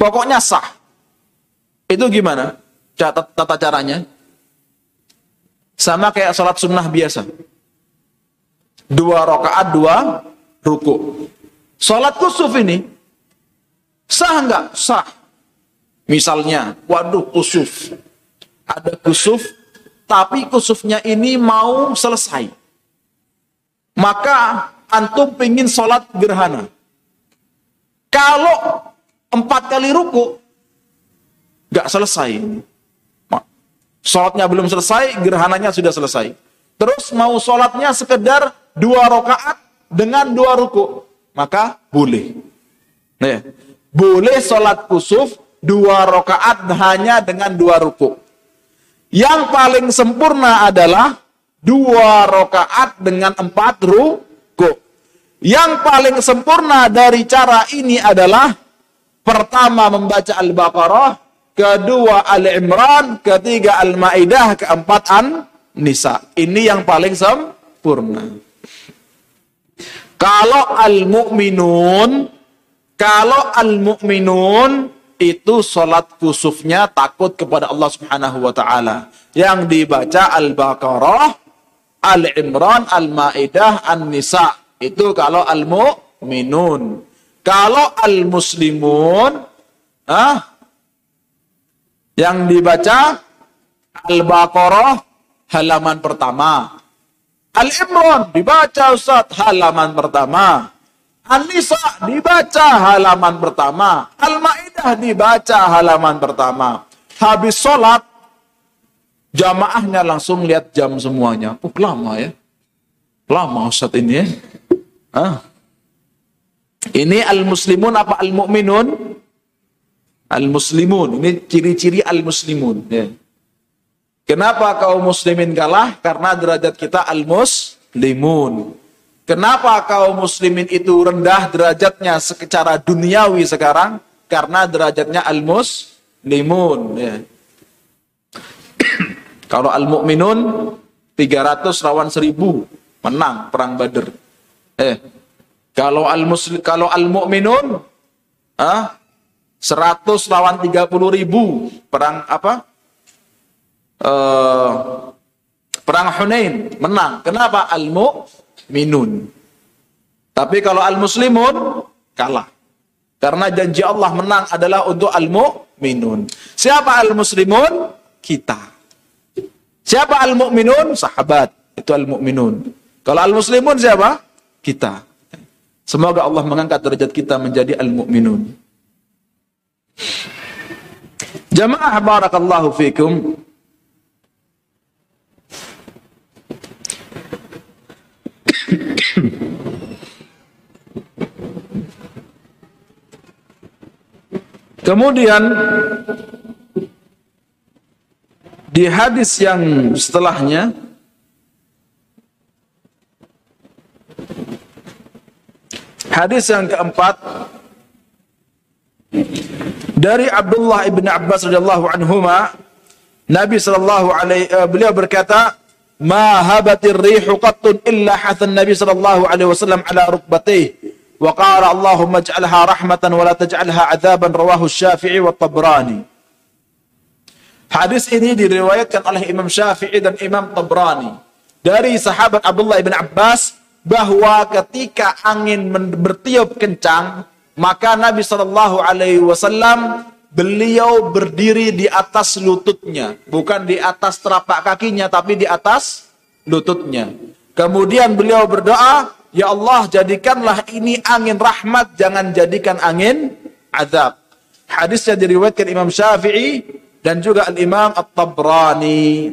[SPEAKER 1] pokoknya sah. Itu gimana? Tata, tata caranya? Sama kayak salat sunnah biasa. Dua rakaat, dua ruku. Sholat kusuf ini sah nggak? Sah. Misalnya, waduh kusuf. Ada kusuf, tapi kusufnya ini mau selesai. Maka antum pingin sholat gerhana. Kalau empat kali ruku, nggak selesai. Sholatnya belum selesai, gerhananya sudah selesai. Terus mau sholatnya sekedar dua rakaat dengan dua ruku, maka boleh. Nih, boleh sholat kusuf dua rakaat hanya dengan dua ruku. Yang paling sempurna adalah dua rakaat dengan empat ruku. Yang paling sempurna dari cara ini adalah pertama membaca Al-Baqarah, kedua Al-Imran, ketiga Al-Maidah, keempat An-Nisa. Ini yang paling sempurna. Kalau Al-Mu'minun, kalau Al-Mu'minun itu sholat kusufnya takut kepada Allah Subhanahu wa taala. Yang dibaca Al-Baqarah, Al-Imran, Al-Maidah, An-Nisa. Itu kalau Al-Mu'minun. Kalau Al-Muslimun, ah, yang dibaca Al-Baqarah halaman pertama. Al-Imran dibaca Ustaz halaman pertama. An-Nisa dibaca halaman pertama. Al-Maidah dibaca halaman pertama. Habis sholat, jamaahnya langsung lihat jam semuanya. Oh, lama ya. Lama Ustaz ini ya. Ah. Ini al-muslimun apa al-mu'minun? Al-muslimun. Ini ciri-ciri al-muslimun. Ya. Kenapa kaum muslimin kalah? Karena derajat kita al-muslimun. Kenapa kaum muslimin itu rendah derajatnya secara duniawi sekarang? Karena derajatnya al-muslimun. Ya. Kalau al-mu'minun 300 lawan 1000 menang perang Badr. Eh, kalau al-muslim kalau al-mu'minun ah 100 lawan 30 ribu perang apa? Uh, perang Hunain menang. Kenapa? Al-mu'minun. Tapi kalau al-muslimun kalah. Karena janji Allah menang adalah untuk al-mu'minun. Siapa al-muslimun? Kita. Siapa al-mu'minun? Sahabat. Itu al-mu'minun. Kalau al-muslimun siapa? Kita. Semoga Allah mengangkat derajat kita menjadi al-mu'minun. Jamaah barakallahu fikum. Kemudian di hadis yang setelahnya hadis yang keempat dari Abdullah ibn Abbas radhiyallahu anhuma Nabi sallallahu alaihi uh, beliau berkata ma habatir rihu qattun illa hathan Nabi sallallahu alaihi wasallam ala rukbatih Allahumma ij'alha rahmatan wa la taj'alha 'adzaban rawahu Syafi'i wa Tabrani Hadis ini diriwayatkan oleh Imam Syafi'i dan Imam Tabrani dari sahabat Abdullah ibn Abbas bahwa ketika angin bertiup kencang maka Nabi Shallallahu Alaihi Wasallam beliau berdiri di atas lututnya, bukan di atas telapak kakinya, tapi di atas lututnya. Kemudian beliau berdoa, Ya Allah jadikanlah ini angin rahmat, jangan jadikan angin azab. Hadisnya diriwayatkan Imam Syafi'i dan juga Al-Imam At-Tabrani.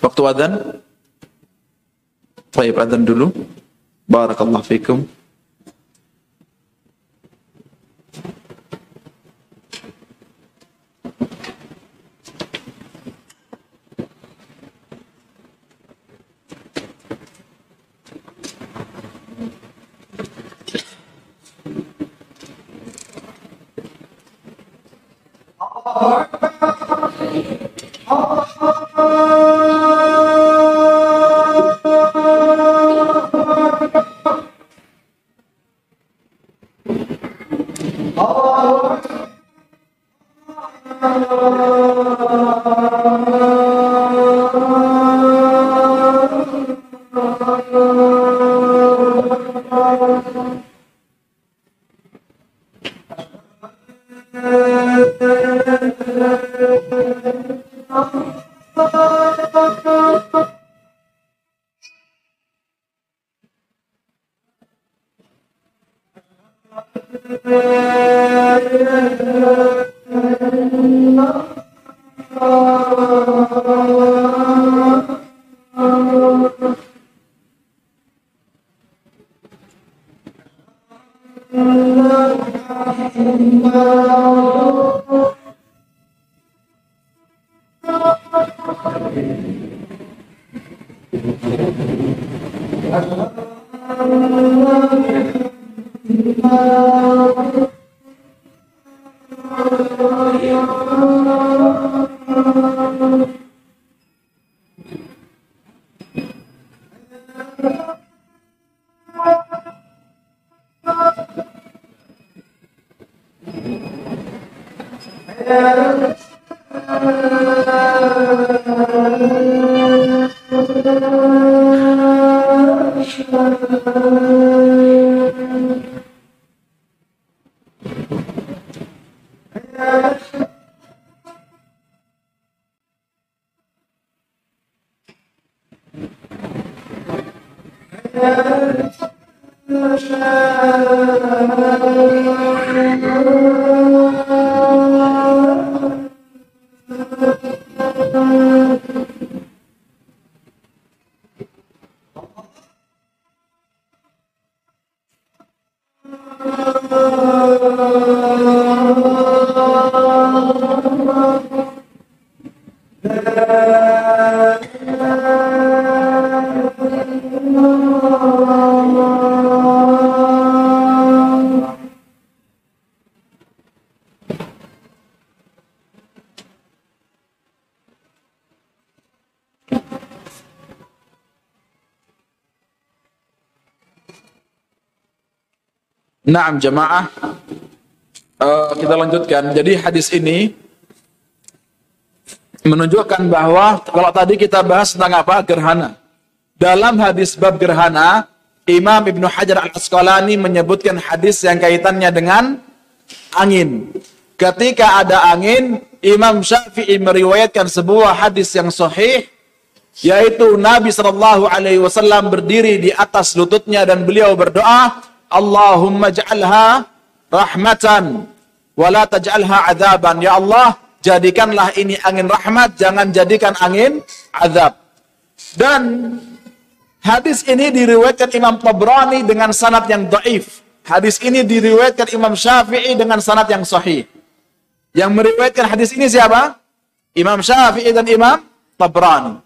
[SPEAKER 1] Waktu adzan? Baik, adzan dulu. Barakallahu fikum. Oh, Gracias. Naam jamaah uh, kita lanjutkan. Jadi hadis ini menunjukkan bahwa kalau tadi kita bahas tentang apa gerhana. Dalam hadis bab gerhana, Imam Ibnu Hajar Al Asqalani menyebutkan hadis yang kaitannya dengan angin. Ketika ada angin, Imam Syafi'i meriwayatkan sebuah hadis yang sahih yaitu Nabi Shallallahu alaihi wasallam berdiri di atas lututnya dan beliau berdoa, Allahumma ja'alha rahmatan wa la taj'alha adzaban. Ya Allah, jadikanlah ini angin rahmat, jangan jadikan angin azab. Dan hadis ini diriwayatkan Imam Tabrani dengan sanad yang dhaif. Hadis ini diriwayatkan Imam Syafi'i dengan sanad yang sahih. Yang meriwayatkan hadis ini siapa? Imam Syafi'i dan Imam Tabrani.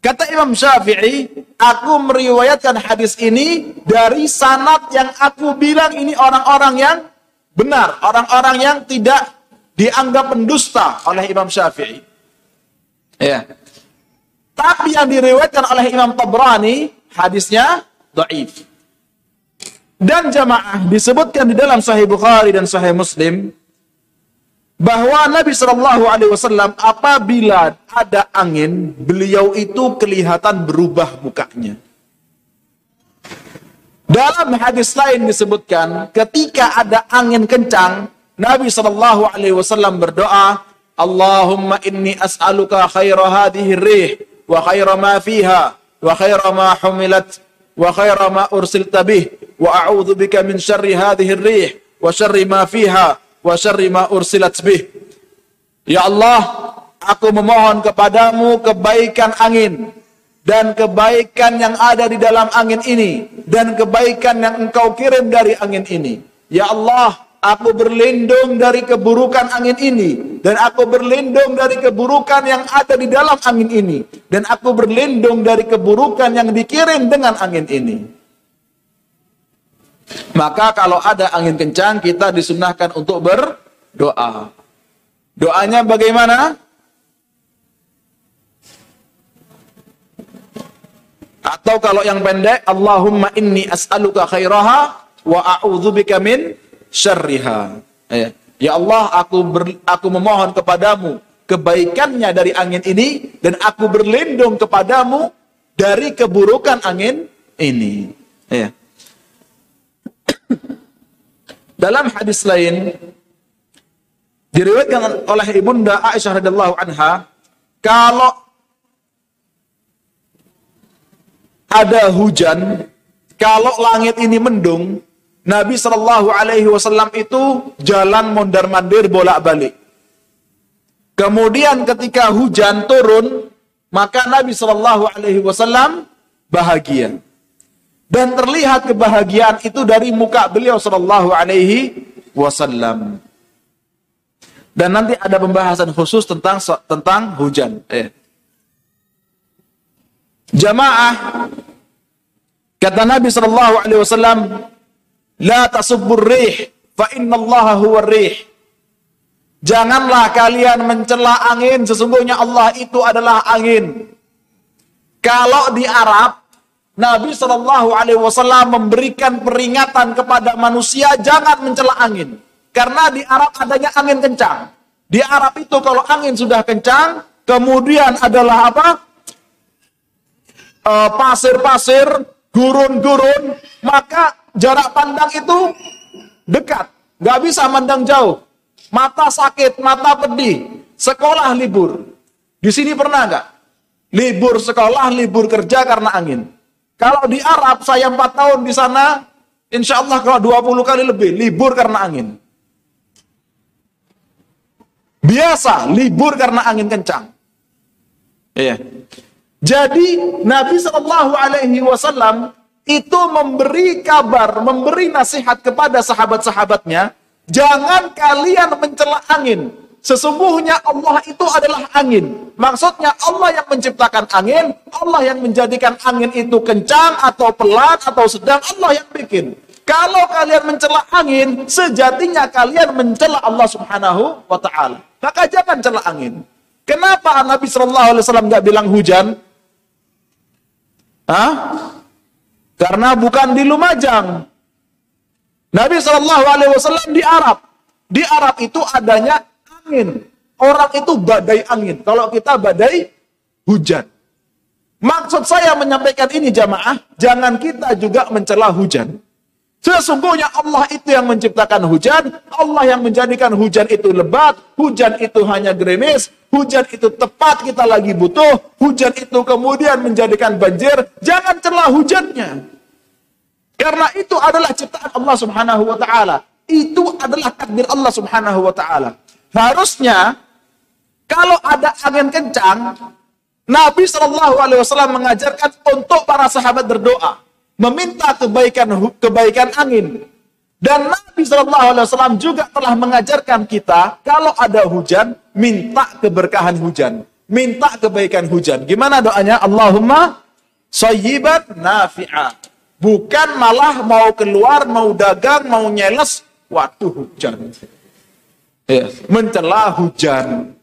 [SPEAKER 1] Kata Imam Syafi'i, aku meriwayatkan hadis ini dari sanat yang aku bilang ini orang-orang yang benar, orang-orang yang tidak dianggap pendusta oleh Imam Syafi'i. Ya. Tapi yang diriwayatkan oleh Imam Tabrani, hadisnya dhaif. Dan jamaah disebutkan di dalam Sahih Bukhari dan Sahih Muslim bahwa Nabi Shallallahu Alaihi Wasallam apabila ada angin, beliau itu kelihatan berubah mukanya. Dalam hadis lain disebutkan, ketika ada angin kencang, Nabi Shallallahu Alaihi Wasallam berdoa, Allahumma inni as'aluka khaira hadhihi rih wa khaira ma fiha wa khaira ma humilat wa khaira ma ursilta bih wa a'udzu bika min syarri hadhihi rih wa syarri ma fiha wa syarri ma ursilat bih. Ya Allah, aku memohon kepadamu kebaikan angin dan kebaikan yang ada di dalam angin ini dan kebaikan yang engkau kirim dari angin ini. Ya Allah, aku berlindung dari keburukan angin ini dan aku berlindung dari keburukan yang ada di dalam angin ini dan aku berlindung dari keburukan yang dikirim dengan angin ini. Maka kalau ada angin kencang kita disunahkan untuk berdoa. Doanya bagaimana? Atau kalau yang pendek, Allahumma inni as'aluka khairaha wa a'udzubika min syarriha. Ya. ya Allah, aku ber, aku memohon kepadamu kebaikannya dari angin ini dan aku berlindung kepadamu dari keburukan angin ini. Ya. Dalam hadis lain diriwayatkan oleh Ibunda Aisyah radhiyallahu anha, kalau ada hujan, kalau langit ini mendung, Nabi Shallallahu Alaihi Wasallam itu jalan mondar mandir bolak balik. Kemudian ketika hujan turun, maka Nabi Shallallahu Alaihi Wasallam bahagia. Dan terlihat kebahagiaan itu dari muka beliau Shallallahu Alaihi Wasallam. Dan nanti ada pembahasan khusus tentang tentang hujan. Eh. Jamaah kata Nabi Shallallahu Alaihi Wasallam, la tasubbur rih, fa inna Allah huwa rih. Janganlah kalian mencela angin, sesungguhnya Allah itu adalah angin. Kalau di Arab, Nabi Shallallahu Alaihi Wasallam memberikan peringatan kepada manusia jangan mencela angin, karena di Arab adanya angin kencang. Di Arab itu kalau angin sudah kencang, kemudian adalah apa? Eh, pasir-pasir, gurun-gurun, maka jarak pandang itu dekat, nggak bisa mandang jauh mata sakit, mata pedih, sekolah libur. Di sini pernah nggak? Libur sekolah, libur kerja karena angin. Kalau di Arab saya 4 tahun di sana, insya Allah kalau 20 kali lebih, libur karena angin. Biasa, libur karena angin kencang. Iya. Jadi Nabi Shallallahu Alaihi Wasallam itu memberi kabar, memberi nasihat kepada sahabat-sahabatnya Jangan kalian mencela angin. Sesungguhnya Allah itu adalah angin. Maksudnya Allah yang menciptakan angin, Allah yang menjadikan angin itu kencang atau pelan atau sedang, Allah yang bikin. Kalau kalian mencela angin, sejatinya kalian mencela Allah Subhanahu wa taala. Maka jangan cela angin. Kenapa Nabi Shallallahu alaihi wasallam nggak bilang hujan? Hah? Karena bukan di Lumajang, Nabi Shallallahu Alaihi Wasallam di Arab. Di Arab itu adanya angin. Orang itu badai angin. Kalau kita badai hujan. Maksud saya menyampaikan ini jamaah, jangan kita juga mencela hujan. Sesungguhnya Allah itu yang menciptakan hujan, Allah yang menjadikan hujan itu lebat, hujan itu hanya gerimis, hujan itu tepat kita lagi butuh, hujan itu kemudian menjadikan banjir, jangan celah hujannya. Karena itu adalah ciptaan Allah Subhanahu wa taala. Itu adalah takdir Allah Subhanahu wa taala. Harusnya kalau ada angin kencang, Nabi Shallallahu alaihi wasallam mengajarkan untuk para sahabat berdoa, meminta kebaikan kebaikan angin. Dan Nabi Shallallahu alaihi wasallam juga telah mengajarkan kita kalau ada hujan, minta keberkahan hujan, minta kebaikan hujan. Gimana doanya? Allahumma sayyiban nafi'a. Bukan malah mau keluar, mau dagang, mau nyeles, waktu hujan. Ya, mencela hujan.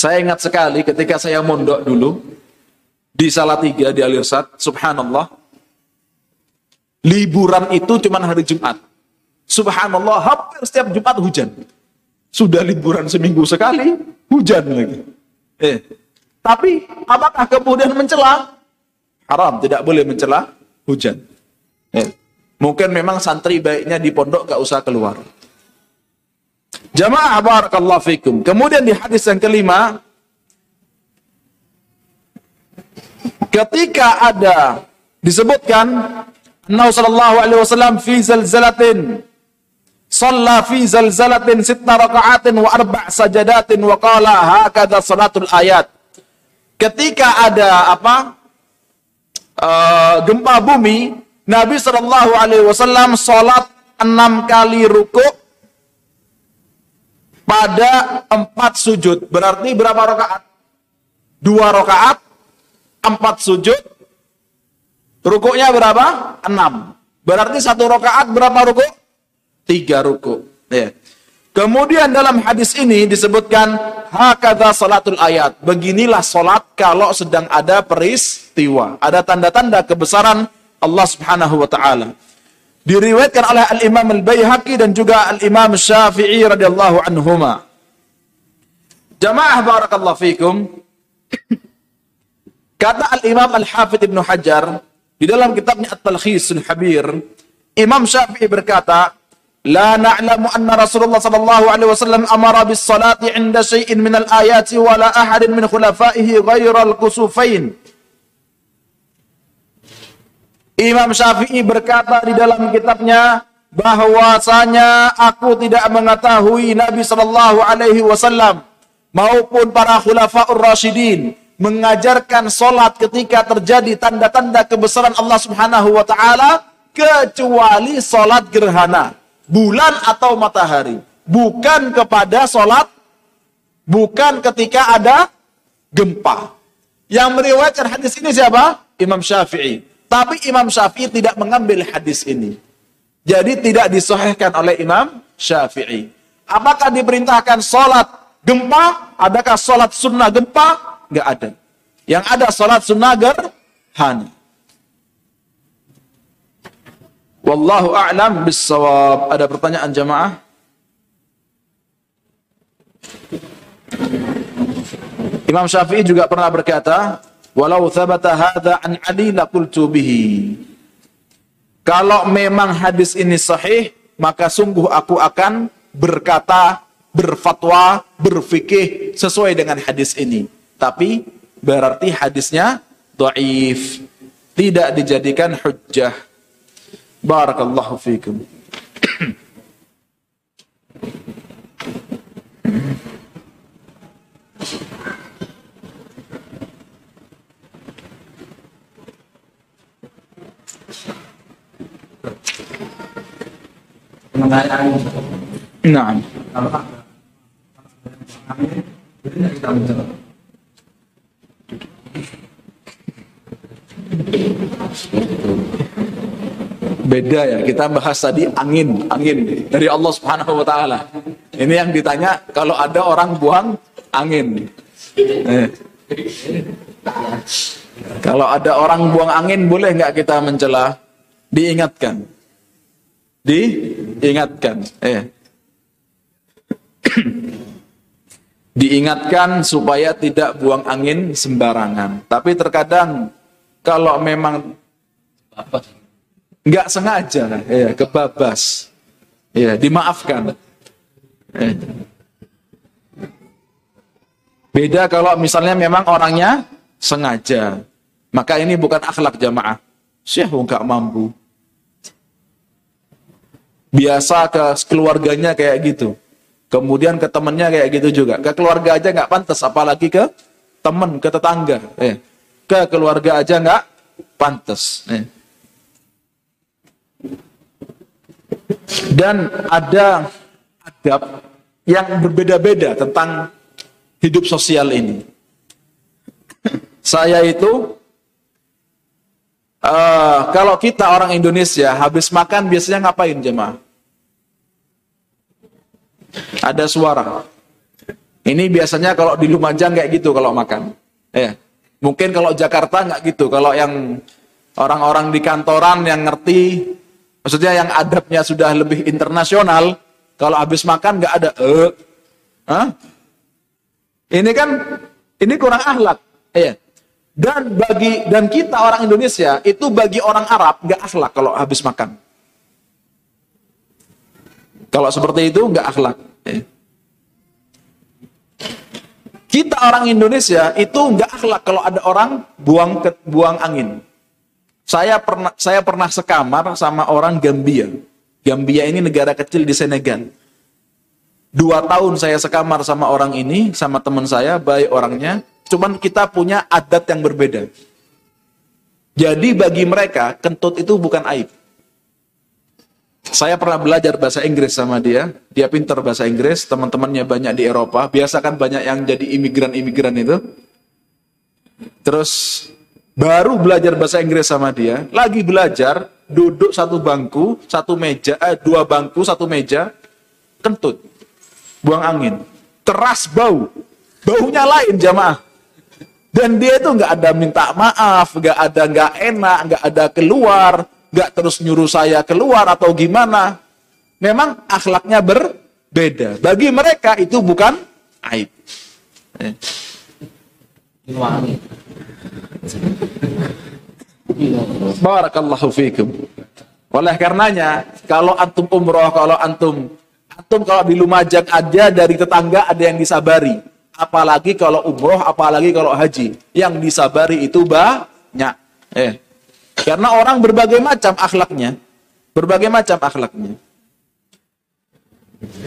[SPEAKER 1] Saya ingat sekali ketika saya mondok dulu di Salatiga di Alirsat, subhanallah. Liburan itu cuma hari Jumat. Subhanallah, hampir setiap Jumat hujan. Sudah liburan seminggu sekali, hujan lagi. Eh, tapi apakah kemudian mencela? Haram, tidak boleh mencela hujan. Eh, mungkin memang santri baiknya di pondok gak usah keluar. Jamaah barakallahu fikum. Kemudian di hadis yang kelima, ketika ada disebutkan Nabi sallallahu alaihi wasallam fi zalzalatin Salla fi zalzalatin sitna raka'atin wa arba' sajadatin wa qala hakadha salatul ayat. Ketika ada apa? Uh, gempa bumi, Nabi Shallallahu alaihi wasallam salat enam kali ruku pada empat sujud. Berarti berapa rakaat? Dua rakaat, empat sujud. Rukuknya berapa? Enam. Berarti satu rakaat berapa rukuk? tiga ruku. Ya. Kemudian dalam hadis ini disebutkan hakadha salatul ayat. Beginilah salat kalau sedang ada peristiwa, ada tanda-tanda kebesaran Allah Subhanahu wa taala. Diriwayatkan oleh Al-Imam Al-Baihaqi dan juga Al-Imam Syafi'i radhiyallahu anhuma. Jamaah barakallahu fikum. Kata Al-Imam Al-Hafidh Ibnu Hajar di dalam kitabnya At-Talkhis Al-Habir, Imam Syafi'i berkata, لا نعلم أن رسول الله صلى الله عليه وسلم أمر بالصلاة عند شيء من الآيات ولا أحد من خلفائه غير الكسوفين Imam Syafi'i berkata di dalam kitabnya bahwasanya aku tidak mengetahui Nabi Shallallahu Alaihi Wasallam maupun para khulafaur rasyidin mengajarkan solat ketika terjadi tanda-tanda kebesaran Allah Subhanahu Wa Taala kecuali solat gerhana bulan atau matahari bukan kepada solat bukan ketika ada gempa yang meriwayatkan hadis ini siapa Imam Syafi'i tapi Imam Syafi'i tidak mengambil hadis ini. Jadi tidak disahihkan oleh Imam Syafi'i. Apakah diperintahkan sholat gempa? Adakah sholat sunnah gempa? Enggak ada. Yang ada sholat sunnah gerhana. Wallahu a'lam bissawab. Ada pertanyaan jamaah? Imam Syafi'i juga pernah berkata, Walau thabata hadha an Ali laqultu bihi. Kalau memang hadis ini sahih, maka sungguh aku akan berkata, berfatwa, berfikih sesuai dengan hadis ini. Tapi berarti hadisnya dhaif, tidak dijadikan hujjah. Barakallahu fikum. Nah. Beda ya, kita bahas tadi angin, angin dari Allah Subhanahu wa taala. Ini yang ditanya kalau ada orang buang angin. Eh. Kalau ada orang buang angin boleh nggak kita mencela? Diingatkan diingatkan. Eh. diingatkan supaya tidak buang angin sembarangan. Tapi terkadang kalau memang nggak sengaja, ya kebabas, ya dimaafkan. Eh. Beda kalau misalnya memang orangnya sengaja, maka ini bukan akhlak jamaah. Syekh nggak mampu, biasa ke keluarganya kayak gitu. Kemudian ke temennya kayak gitu juga. Ke keluarga aja nggak pantas, apalagi ke temen, ke tetangga. Eh, ke keluarga aja nggak pantas. Eh. Dan ada adab yang berbeda-beda tentang hidup sosial ini. Saya itu uh, kalau kita orang Indonesia habis makan biasanya ngapain jemaah? ada suara. Ini biasanya kalau di Lumajang kayak gitu kalau makan. Ya. Mungkin kalau Jakarta nggak gitu. Kalau yang orang-orang di kantoran yang ngerti, maksudnya yang adabnya sudah lebih internasional, kalau habis makan nggak ada eh. Hah? Ini kan ini kurang akhlak. Ya. Dan bagi dan kita orang Indonesia itu bagi orang Arab nggak akhlak kalau habis makan. Kalau seperti itu nggak akhlak. Kita orang Indonesia itu nggak akhlak kalau ada orang buang ke, buang angin. Saya pernah saya pernah sekamar sama orang Gambia. Gambia ini negara kecil di Senegal. Dua tahun saya sekamar sama orang ini, sama teman saya, baik orangnya. Cuman kita punya adat yang berbeda. Jadi bagi mereka, kentut itu bukan aib. Saya pernah belajar bahasa Inggris sama dia. Dia pintar bahasa Inggris, teman-temannya banyak di Eropa. Biasa kan banyak yang jadi imigran-imigran itu. Terus baru belajar bahasa Inggris sama dia, lagi belajar, duduk satu bangku, satu meja, eh, dua bangku, satu meja, kentut, buang angin, teras bau, baunya lain jamaah. Dan dia itu nggak ada minta maaf, nggak ada nggak enak, nggak ada keluar, nggak terus nyuruh saya keluar atau gimana. Memang akhlaknya berbeda. Bagi mereka itu bukan aib. Eh. Barakallahu fiikum. Oleh karenanya, kalau antum umroh, kalau antum antum kalau di Lumajang aja dari tetangga ada yang disabari. Apalagi kalau umroh, apalagi kalau haji. Yang disabari itu banyak. Eh. Karena orang berbagai macam akhlaknya. Berbagai macam akhlaknya.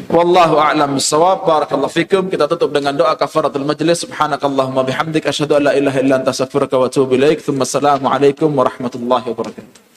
[SPEAKER 1] Wallahu a'lam bisawab. Barakallahu fikum. Kita tutup dengan doa kafaratul majlis. Subhanakallahumma bihamdik asyhadu an la ilaha illa anta astaghfiruka wa atubu ilaik. Tsumma assalamu alaikum warahmatullahi wabarakatuh.